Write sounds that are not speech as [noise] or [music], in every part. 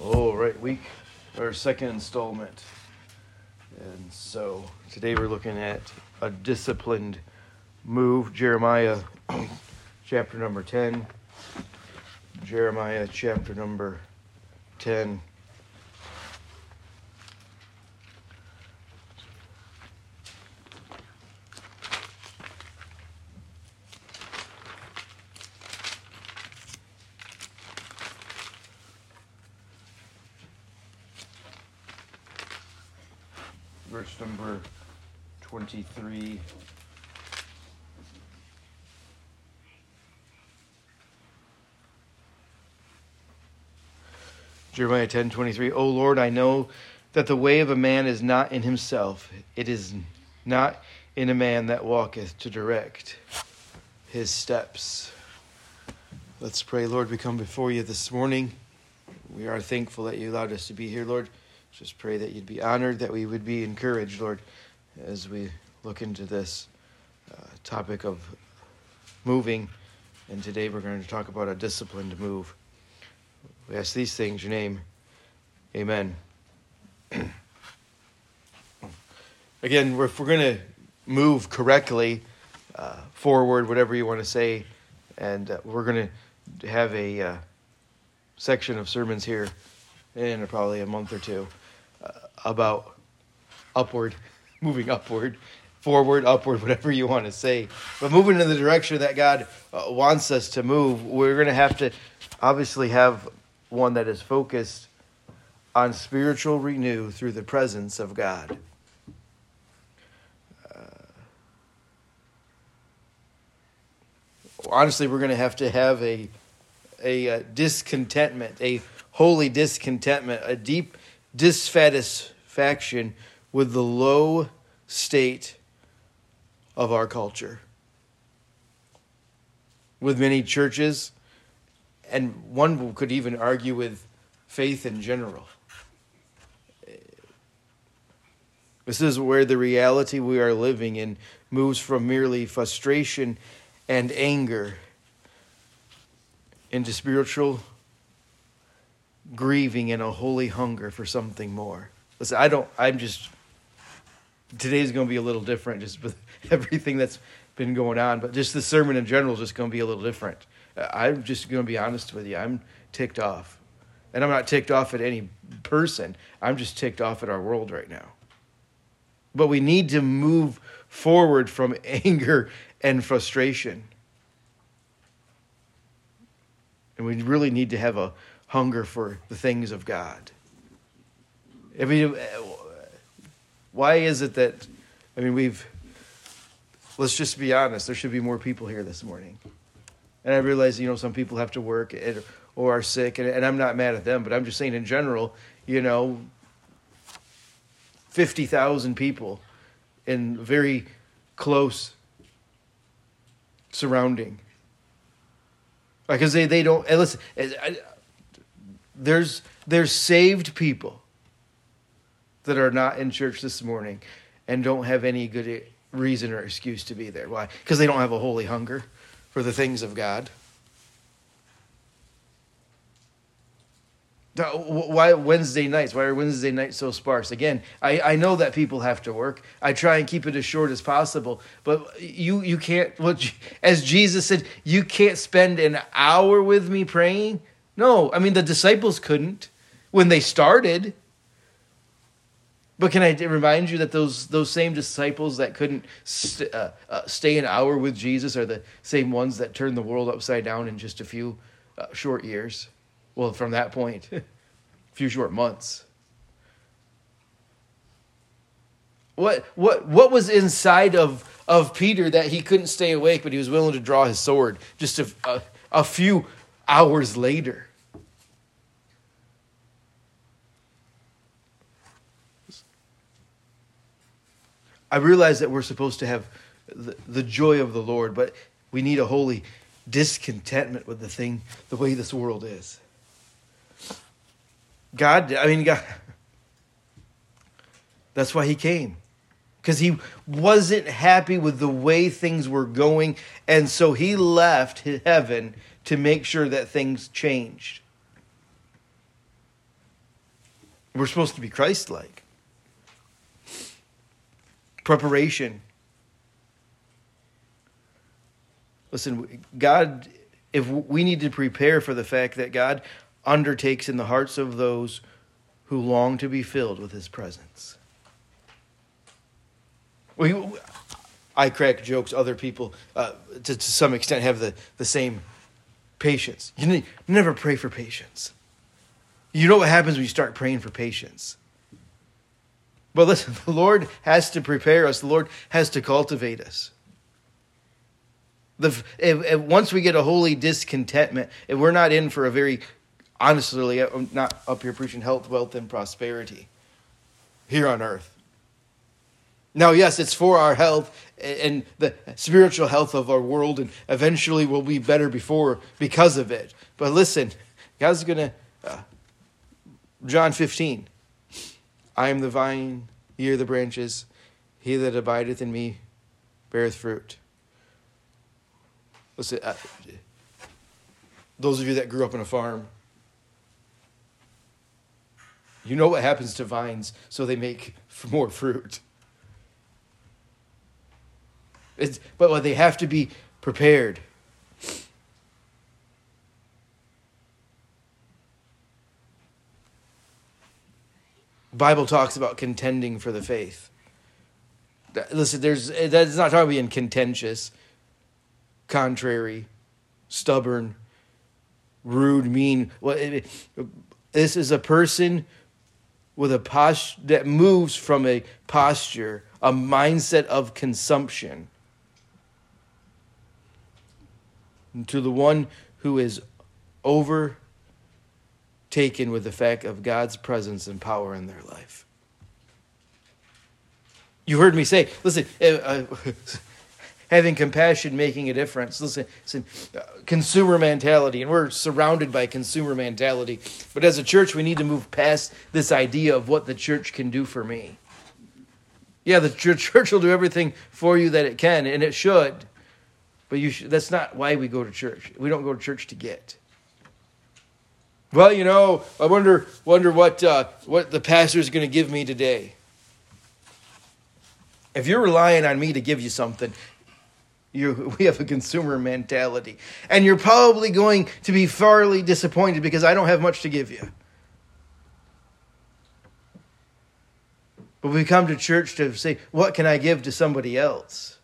All right, week, our second installment. And so today we're looking at a disciplined move, Jeremiah [clears throat] chapter number 10. Jeremiah chapter number 10. verse number 23. Jeremiah 10 23. O Lord, I know that the way of a man is not in himself, it is not in a man that walketh to direct his steps. Let's pray, Lord. We come before you this morning. We are thankful that you allowed us to be here, Lord. Just pray that you'd be honored, that we would be encouraged, Lord, as we look into this uh, topic of moving. And today we're going to talk about a disciplined move. We ask these things, your name. Amen. [clears throat] Again, if we're going to move correctly uh, forward, whatever you want to say, and uh, we're going to have a uh, section of sermons here in probably a month or two uh, about upward, [laughs] moving upward, forward, upward, whatever you want to say. But moving in the direction that God uh, wants us to move, we're going to have to obviously have one that is focused on spiritual renew through the presence of God. Uh, honestly, we're going to have to have a a, uh, discontentment, a holy discontentment, a deep dissatisfaction with the low state of our culture. With many churches, and one could even argue with faith in general. This is where the reality we are living in moves from merely frustration and anger into spiritual grieving and a holy hunger for something more. Listen, I don't, I'm just, today's going to be a little different just with [laughs] everything that's been going on, but just the sermon in general is just going to be a little different. I'm just going to be honest with you. I'm ticked off. And I'm not ticked off at any person, I'm just ticked off at our world right now. But we need to move forward from [laughs] anger and frustration. And we really need to have a hunger for the things of God. I mean, uh, why is it that, I mean, we've, let's just be honest, there should be more people here this morning. And I realize, you know, some people have to work or are sick, and, and I'm not mad at them, but I'm just saying in general, you know, 50,000 people in very close surrounding. Because they, they don't listen there's there's saved people that are not in church this morning and don't have any good reason or excuse to be there. Why? Because they don't have a holy hunger for the things of god. Why wednesday nights? Why are wednesday nights so sparse? Again I, I know that people have to work. I try and keep it as short as possible but you you can't what as jesus said you can't spend an hour with me praying? No i mean the disciples couldn't. When they started but can i remind you that those those same disciples that couldn't st- uh, uh, stay an hour with jesus are the same ones that turned the world upside down in just a few uh, short years well, from that point, [laughs] a few short months. What, what, what was inside of, of Peter that he couldn't stay awake, but he was willing to draw his sword just a, a, a few hours later? I realize that we're supposed to have the, the joy of the Lord, but we need a holy discontentment with the thing, the way this world is. God, I mean, God, [laughs] that's why he came. Because he wasn't happy with the way things were going. And so he left heaven to make sure that things changed. We're supposed to be Christ like. Preparation. Listen, God, if we need to prepare for the fact that God undertakes in the hearts of those who long to be filled with his presence. We, I crack jokes. Other people, uh, to, to some extent, have the, the same patience. You never pray for patience. You know what happens when you start praying for patience. But listen, the Lord has to prepare us, the Lord has to cultivate us. The, if, if once we get a holy discontentment, if we're not in for a very, honestly, I'm not up here preaching health, wealth, and prosperity here on earth. Now, yes, it's for our health and the spiritual health of our world, and eventually we'll be better before because of it. But listen, God's going to, uh, John 15, I am the vine, ye are the branches. He that abideth in me beareth fruit. Listen, uh, those of you that grew up on a farm, you know what happens to vines, so they make [laughs] more fruit. It's, but they have to be prepared. Bible talks about contending for the faith. Listen, there's eh, that's not talking about being contentious, contrary, stubborn, rude, mean. Well, this is a person with a posture that moves from a posture, a mindset of consumption to the one who is overtaken with the fact of God's presence and power in their life. You heard me say, listen, uh, uh [laughs] having compassion, making a difference. Listen, listen uh, consumer mentality, and we're surrounded by consumer mentality. But as a church, we need to move past this idea of what the church can do for me. Yeah, the [laughs] church will do everything for you that it can, and it should. But you that's not why we go to church. We don't go to church to get. Well, you know, I wonder wonder what uh, what the pastor is going to give me today. If you're relying on me to give you something, you [laughs] we have a consumer mentality, and you're probably going to be fairly disappointed because I don't have much to give you. But we come to church to say, what can I give to somebody else?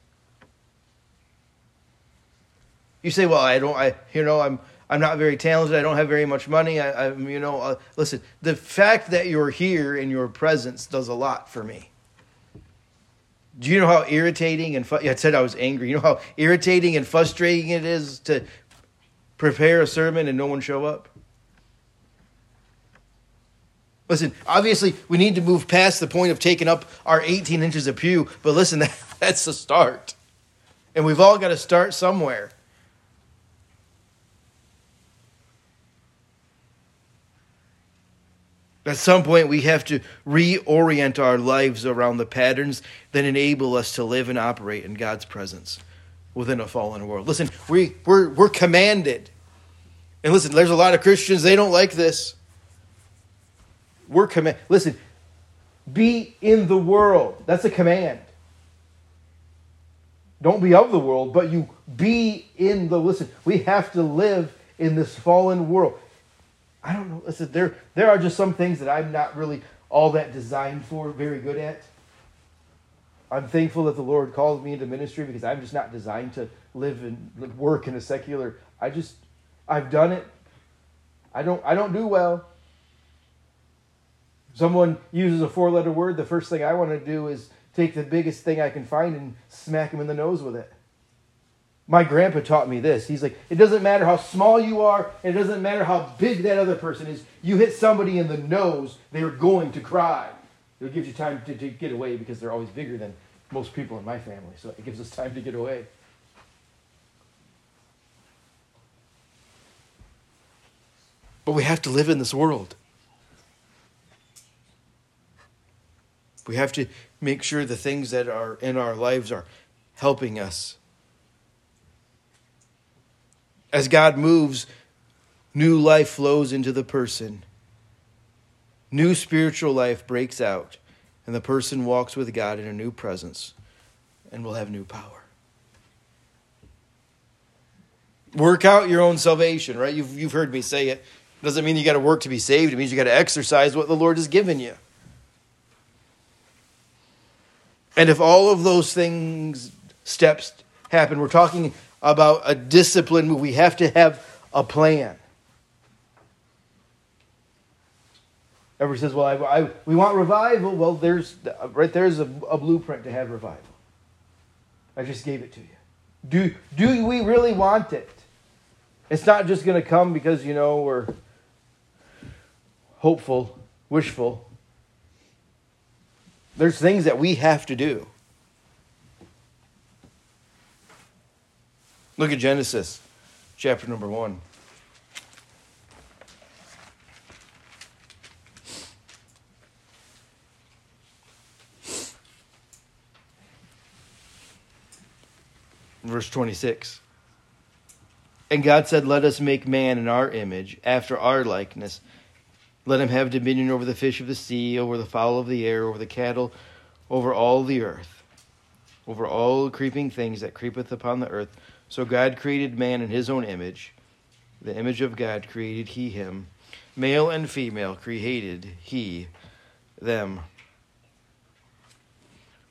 You say, well, I don't, I, you know, I'm, I'm not very talented. I don't have very much money. I, am you know, uh, listen, the fact that you're here in your presence does a lot for me. Do you know how irritating and fu- I said I was angry. You know how irritating and frustrating it is to prepare a sermon and no one show up? Listen, obviously, we need to move past the point of taking up our 18 inches of pew, but listen, that, [laughs] that's the start. And we've all got to start somewhere. At some point, we have to reorient our lives around the patterns that enable us to live and operate in God's presence within a fallen world. Listen, we, we're, we're commanded. And listen, there's a lot of Christians, they don't like this. We're command. Listen, be in the world. That's a command. Don't be of the world, but you be in the. Listen, we have to live in this fallen world. I don't know. Listen, there there are just some things that I'm not really all that designed for, very good at. I'm thankful that the Lord called me into ministry because I'm just not designed to live and work in a secular. I just I've done it. I don't I don't do well. Someone uses a four-letter word, the first thing I want to do is take the biggest thing I can find and smack him in the nose with it. My grandpa taught me this. He's like, it doesn't matter how small you are, and it doesn't matter how big that other person is. You hit somebody in the nose, they're going to cry. It'll give you time to, to get away because they're always bigger than most people in my family. So it gives us time to get away. But we have to live in this world. We have to make sure the things that are in our lives are helping us as God moves, new life flows into the person. new spiritual life breaks out, and the person walks with God in a new presence and will have new power. Work out your own salvation, right? You've, you've heard me say it. Doesn't mean you got to work to be saved, it means you got to exercise what the Lord has given you. And if all of those things, steps happen, we're talking about a discipline. We have to have a plan. Everybody says, "Well, I, I, we want revival." Well, there's right there's a, a blueprint to have revival. I just gave it to you. Do do we really want it? It's not just going to come because you know we're hopeful, wishful. There's things that we have to do. Look at Genesis chapter number 1. Verse 26. And God said, Let us make man in our image, after our likeness. Let him have dominion over the fish of the sea, over the fowl of the air, over the cattle, over all the earth, over all creeping things that creepeth upon the earth. So God created man in his own image. The image of God created he him. Male and female created he them.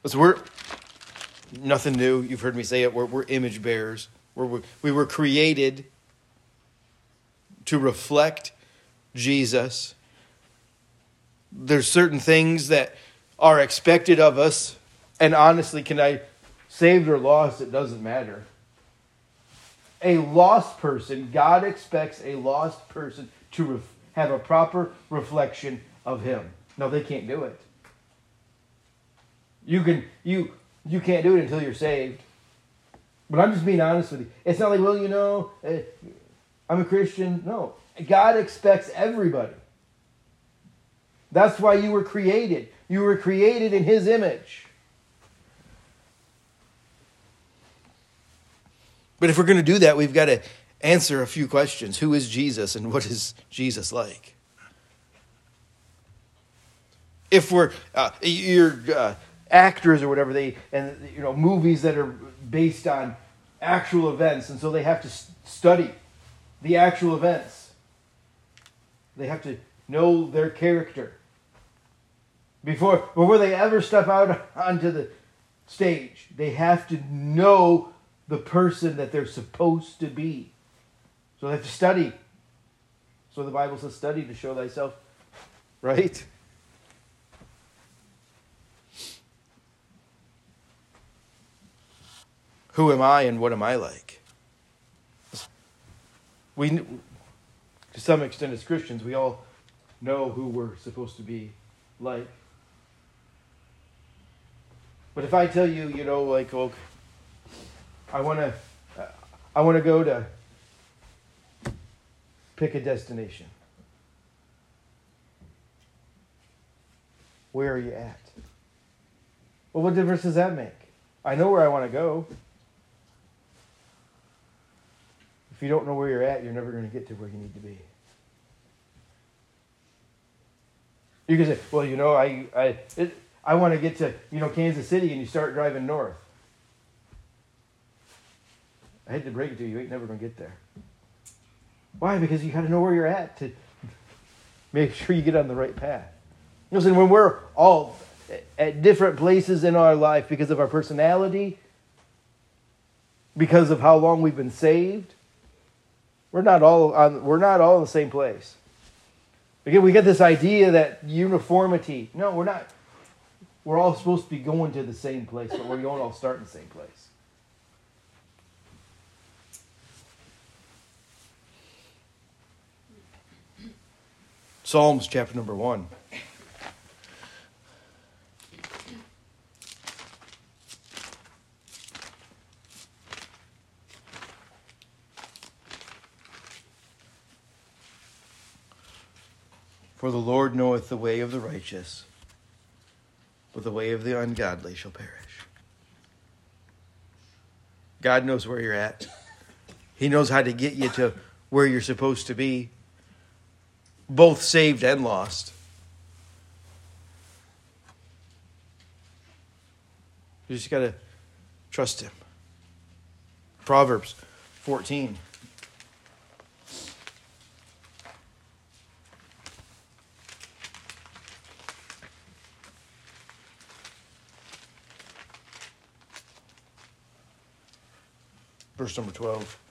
So we're nothing new. You've heard me say it. We're, we're image bearers. We're, we were created to reflect Jesus. There's certain things that are expected of us, and honestly, can I saved or lost? It doesn't matter. A lost person, God expects a lost person to ref- have a proper reflection of Him. No, they can't do it. You can you you can't do it until you're saved. But I'm just being honest with you. It's not like, well, you know, eh, I'm a Christian. No. God expects everybody. That's why you were created. You were created in His image. But if we're going to do that, we've got to answer a few questions. Who is Jesus and what is Jesus like? If we're, uh, you're uh, actors or whatever, they, and, you know, movies that are based on actual events, and so they have to study the actual events. They have to know their character before before they ever step out [laughs] onto the stage. They have to know the person that they're supposed to be. So they have to study. So the Bible says, "Study to show thyself." Right. Who am I and what am I like? We, to some extent, as Christians, we all know who we're supposed to be like. But if I tell you, you know, like, oh, I want to, I want to go to pick a destination. Where are you at? Well, what difference does that make? I know where I want to go. If you don't know where you're at, you're never going to get to where you need to be. You can say, well, you know, I, I, it, I want to get to, you know, Kansas City, and you start driving north. I hate to break it to you, you ain't never going to get there. Why? Because you got to know where you're at to [laughs] make sure you get on the right path. Listen, when we're all at different places in our life because of our personality, because of how long we've been saved, we're not all on, we're not all in the same place. Again, we get this idea that uniformity. No, we're not. We're all supposed to be going to the same place, but we're all start in the same place. Psalms chapter number one. For the Lord knoweth the way of the righteous, but the way of the ungodly shall perish. God knows where you're at. He knows how to get you to where you're supposed to be, both saved and lost. You just got to trust Him. Proverbs 14. Verse number 12.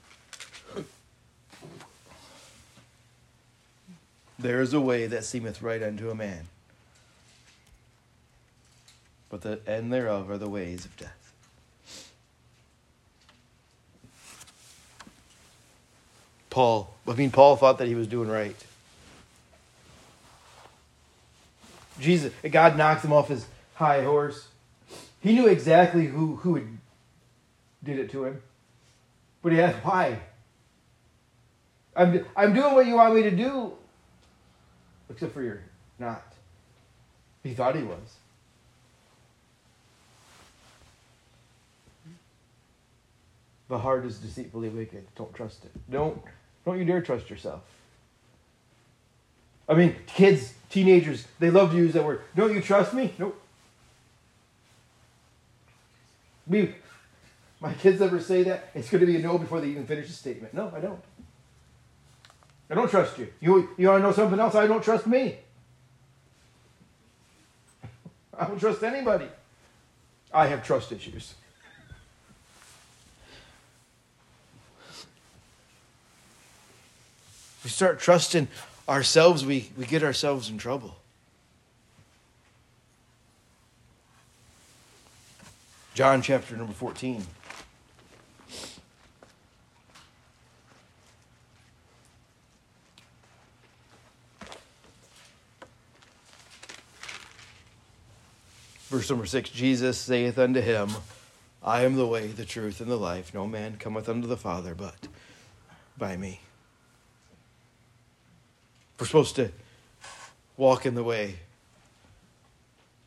There is a way that seemeth right unto a man, but the end thereof are the ways of death. Paul, I mean, Paul thought that he was doing right. Jesus, God knocked him off his high horse. He knew exactly who, who had did it to him. But he asked, why? I'm, I'm doing what you want me to do, except for you're not. He thought he was. The heart is deceitfully wicked. Don't trust it. Don't don't you dare trust yourself. I mean, kids, teenagers, they love to use that word. Don't you trust me? Nope. Me, my kids ever say that? It's going to be a no before they even finish the statement. No, I don't. I don't trust you. You, you want to know something else? I don't trust me. [laughs] I don't trust anybody. I have trust issues. we start trusting ourselves, we, we get ourselves in trouble. John chapter number 14. Verse number 6 Jesus saith unto him, I am the way, the truth, and the life. No man cometh unto the Father but by me. We're supposed to walk in the way.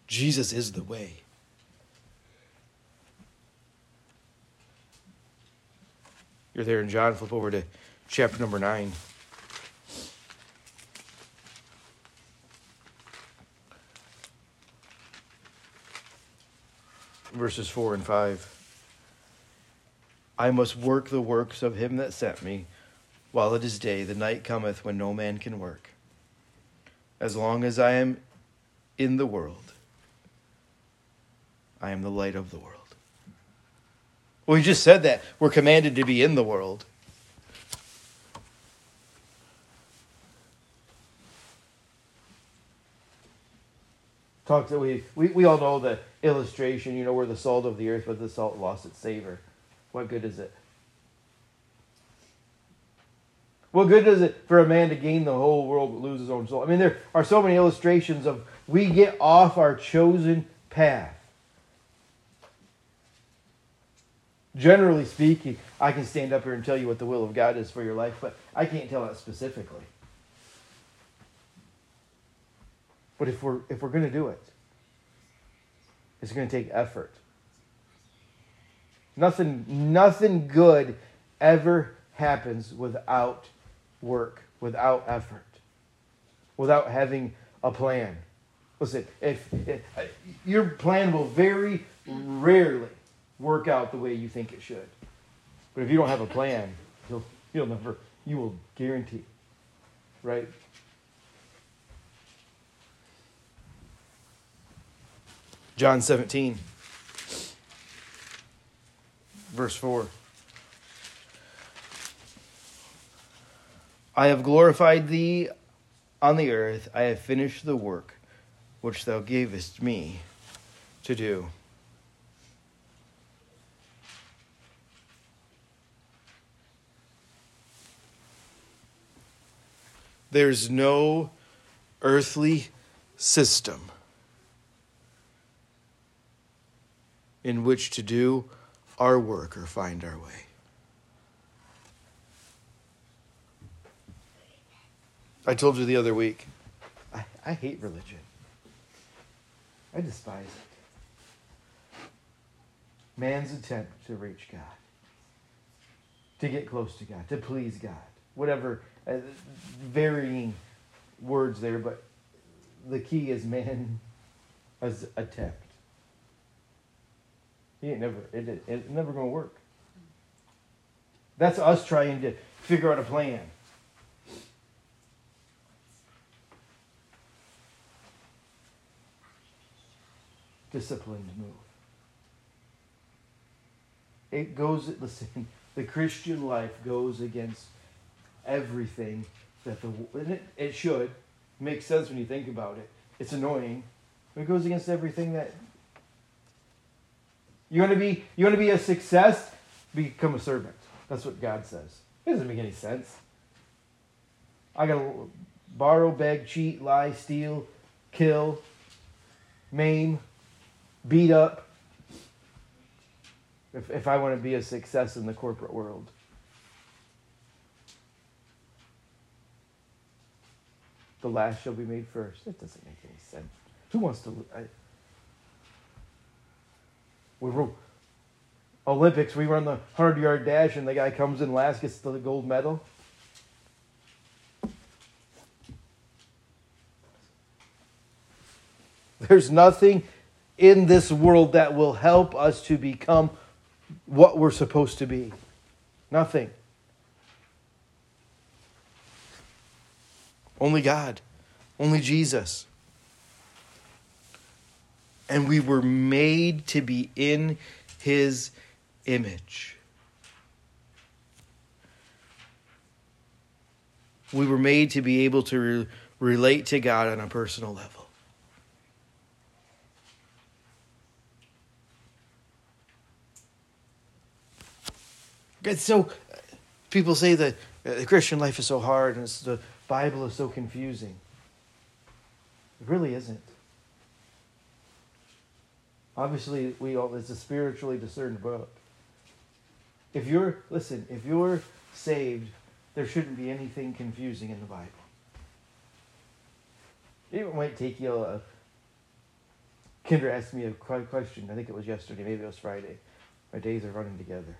Jesus is the way. You're there in John, flip over to chapter number 9. Verses 4 and 5. I must work the works of him that sent me while it is day, the night cometh when no man can work. As long as I am in the world, I am the light of the world. Well, we just said that. We're commanded to be in the world. Talk that we, we we all know the illustration, you know, we're the salt of the earth, but the salt lost its savor. What good is it? What good does it for a man to gain the whole world but lose his own soul? I mean, there are so many illustrations of we get off our chosen path. Generally speaking, I can stand up here and tell you what the will of God is for your life, but I can't tell that specifically. But if we're if we're going to do it, it's going to take effort. Nothing nothing good ever happens without work, without effort, without having a plan. Listen, if, if uh, your plan will very rarely work out the way you think it should, but if you don't have a plan, you'll you'll never you will guarantee, right? John 17, verse 4. I have glorified thee on the earth. I have finished the work which thou gavest me to do. There's no earthly system in which to do our work or find our way. I told you the other week, I, I hate religion. I despise it. Man's attempt to reach God, to get close to God, to please God, whatever uh, varying words there, but the key is man's attempt. He ain't never. It, it, it's never gonna work. That's us trying to figure out a plan. Disciplined move. It goes. [laughs] Listen, the Christian life goes against everything that the it, it should make sense when you think about it. It's annoying. But it goes against everything that you want to be you want to be a success, become a servant. That's what God says. It doesn't make any sense. I gotta borrow, beg, cheat, lie, steal, kill, maim, beat up. If, if I want to be a success in the corporate world. the last shall be made first. It doesn't make any sense. Who wants to? I, we were Olympics. We run the hundred yard dash, and the guy comes in last, gets the gold medal. There's nothing in this world that will help us to become what we're supposed to be. Nothing. Only God. Only Jesus. And we were made to be in his image. We were made to be able to re- relate to God on a personal level. so uh, people say that uh, the Christian life is so hard and the Bible is so confusing. It really isn't. Obviously, we all, it's a spiritually discerned book. If you're, listen, if you're saved, there shouldn't be anything confusing in the Bible. It might take you a. Kendra asked me a question. I think it was yesterday, maybe it was Friday. My days are running together.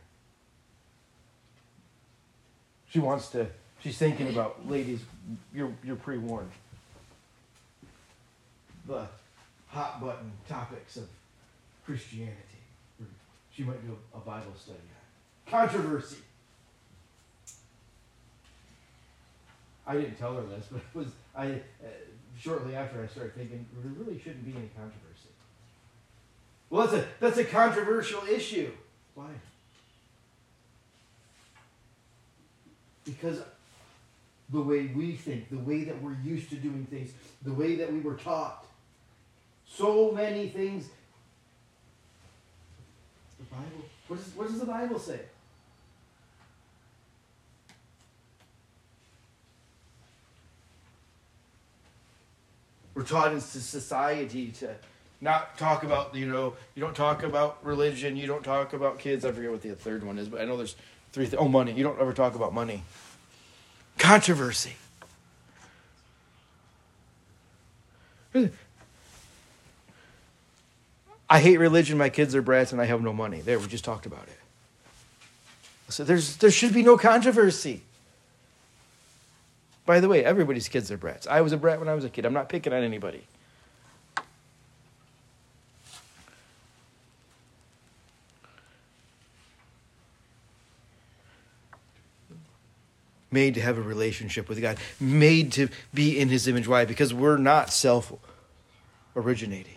She wants to, she's thinking about, ladies, you're, you're pre warned the hot button topics of Christianity. She might do a Bible study on controversy. I didn't tell her this, but it was I. Uh, shortly after, I started thinking there really shouldn't be any controversy. Well, that's a that's a controversial issue. Why? Because the way we think, the way that we're used to doing things, the way that we were taught, so many things. The Bible, what, is, what does the Bible say? We're taught in society to not talk about, you know, you don't talk about religion, you don't talk about kids. I forget what the third one is, but I know there's three. Th- oh, money. You don't ever talk about money. Controversy. I hate religion, my kids are brats, and I have no money. There, we just talked about it. So there's, there should be no controversy. By the way, everybody's kids are brats. I was a brat when I was a kid. I'm not picking on anybody. Made to have a relationship with God, made to be in His image. Why? Because we're not self originating.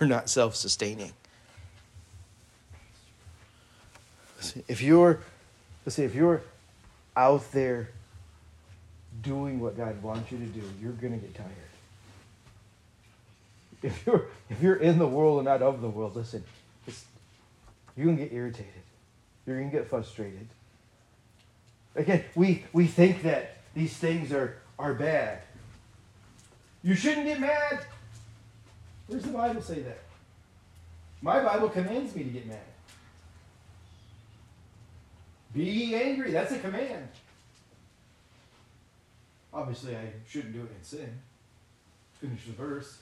We're not self sustaining. If you're, let's say, if you're out there doing what God wants you to do, you're going to get tired. If you're, if you're in the world and not of the world, listen, you're going to get irritated. You're going to get frustrated. Again, we, we think that these things are, are bad. You shouldn't get mad. Where's the Bible say that? My Bible commands me to get mad. Be angry. That's a command. Obviously, I shouldn't do it in sin. Finish the verse.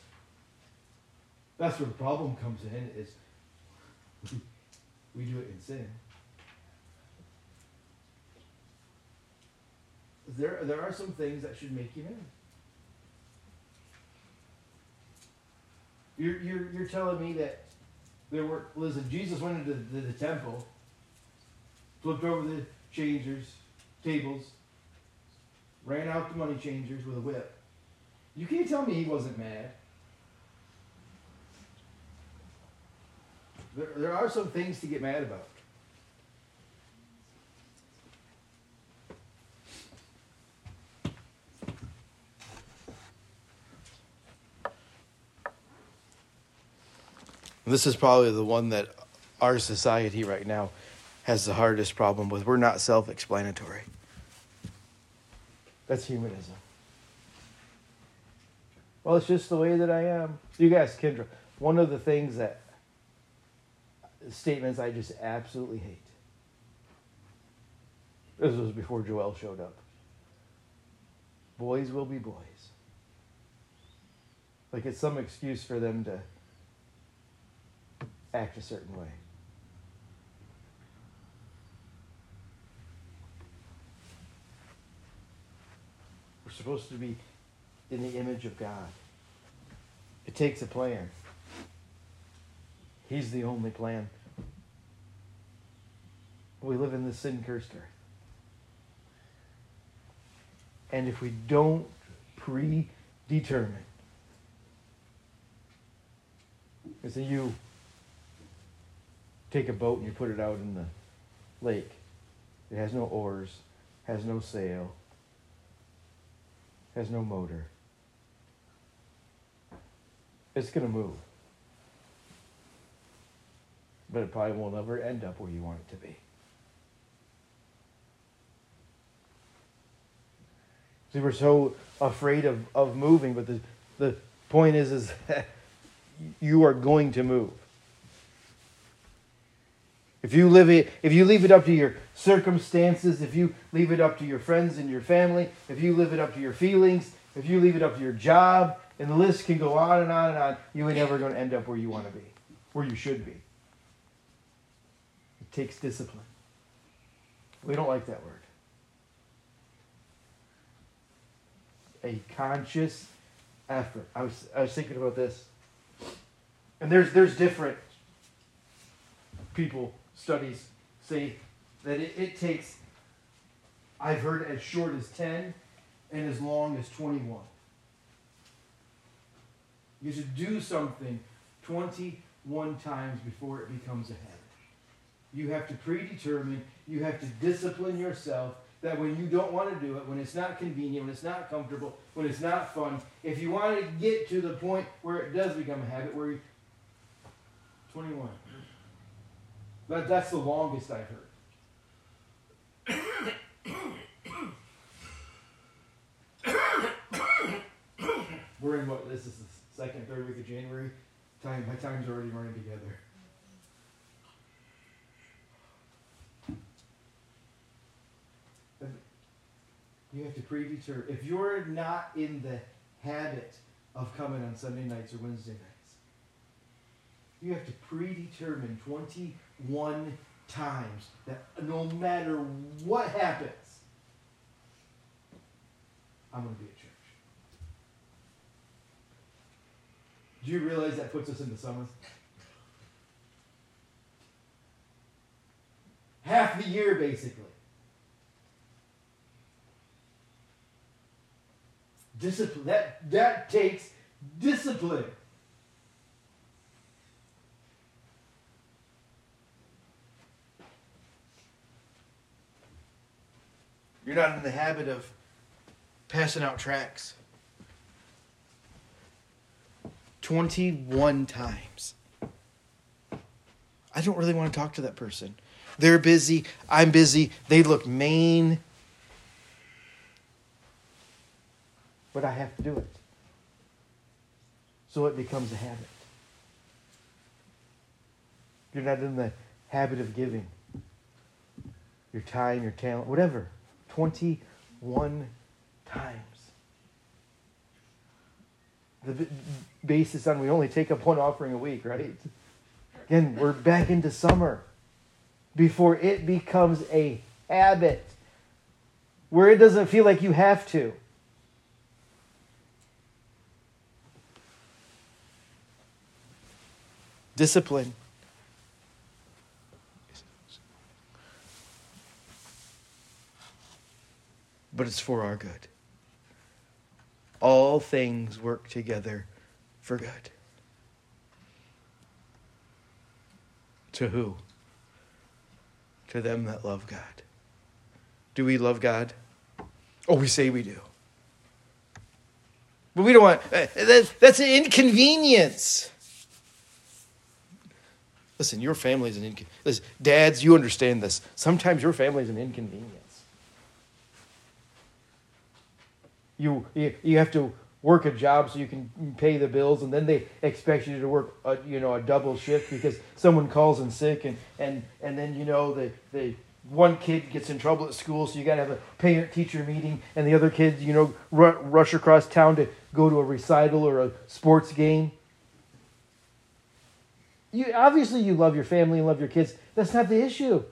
That's where the problem comes in is we do it in sin. There, there are some things that should make you mad. You're, you're, you're telling me that there were, listen, Jesus went into the, the, the temple, flipped over the changers, tables, ran out the money changers with a whip. You can't tell me he wasn't mad. There, there are some things to get mad about. This is probably the one that our society right now has the hardest problem with. We're not self explanatory. That's humanism. Well, it's just the way that I am. You guys, Kendra, one of the things that statements I just absolutely hate. This was before Joel showed up. Boys will be boys. Like it's some excuse for them to act a certain way. We're supposed to be in the image of God. It takes a plan. He's the only plan. We live in this sin cursed earth. And if we don't predetermine, it's a you take a boat and you put it out in the lake. It has no oars, has no sail, has no motor. It's going to move. But it probably won't ever end up where you want it to be. See, we're so afraid of, of moving, but the, the point is, is that [laughs] you are going to move. If you live it, if you leave it up to your circumstances, if you leave it up to your friends and your family, if you leave it up to your feelings, if you leave it up to your job, and the list can go on and on and on, you ain't never going to end up where you want to be, where you should be. It takes discipline. We don't like that word. A conscious effort. I was I was thinking about this. And there's there's different people studies say that it, it takes, I've heard as short as 10 and as long as 21. You should do something 21 times before it becomes a habit. You have to predetermine, you have to discipline yourself that when you don't want to do it, when it's not convenient, when it's not comfortable, when it's not fun, if you want to get to the point where it does become a habit, where you, 21. That, that's the longest I've heard. We're in what? This is the second, third week of January. Time, my time's already running together. You have to predetermine. If you're not in the habit of coming on Sunday nights or Wednesday nights, you have to predetermine 21 times that no matter what happens, I'm going to be at church. Do you realize that puts us in the summer? Half the year, basically. Discipline. That, that takes discipline. You're not in the habit of passing out tracts. 21 times. I don't really want to talk to that person. They're busy. I'm busy. They look mean. But I have to do it. So it becomes a habit. You're not in the habit of giving your time, your talent, whatever. 21 times. The basis on we only take up one offering a week, right? Again, we're back into summer before it becomes a habit where it doesn't feel like you have to. discipline. But it's for our good. All things work together for good. To who? To them that love God. Do we love God? Oh, we say we do. But we don't want, uh, that's an inconvenience. Listen, your family's an inconvenience. Dads, you understand this. Sometimes your family's an inconvenience. You, you, you have to work a job so you can pay the bills, and then they expect you to work a, you know, a double shift because someone calls in sick, and, and, and then, you know, the, the one kid gets in trouble at school, so you got to have a parent teacher meeting, and the other kids, you know, r- rush across town to go to a recital or a sports game. You obviously you love your family and love your kids. That's not the issue.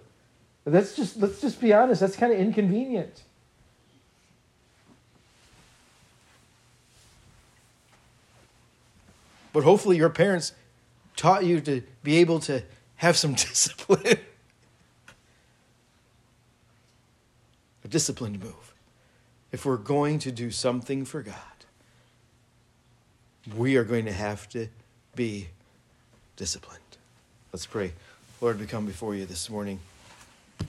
That's just let's just be honest. That's kind of inconvenient. But hopefully your parents taught you to be able to have some [laughs] discipline. A disciplined move. If we're going to do something for God, we are going to have to be disciplined. Let's pray. Lord, we come before you this morning.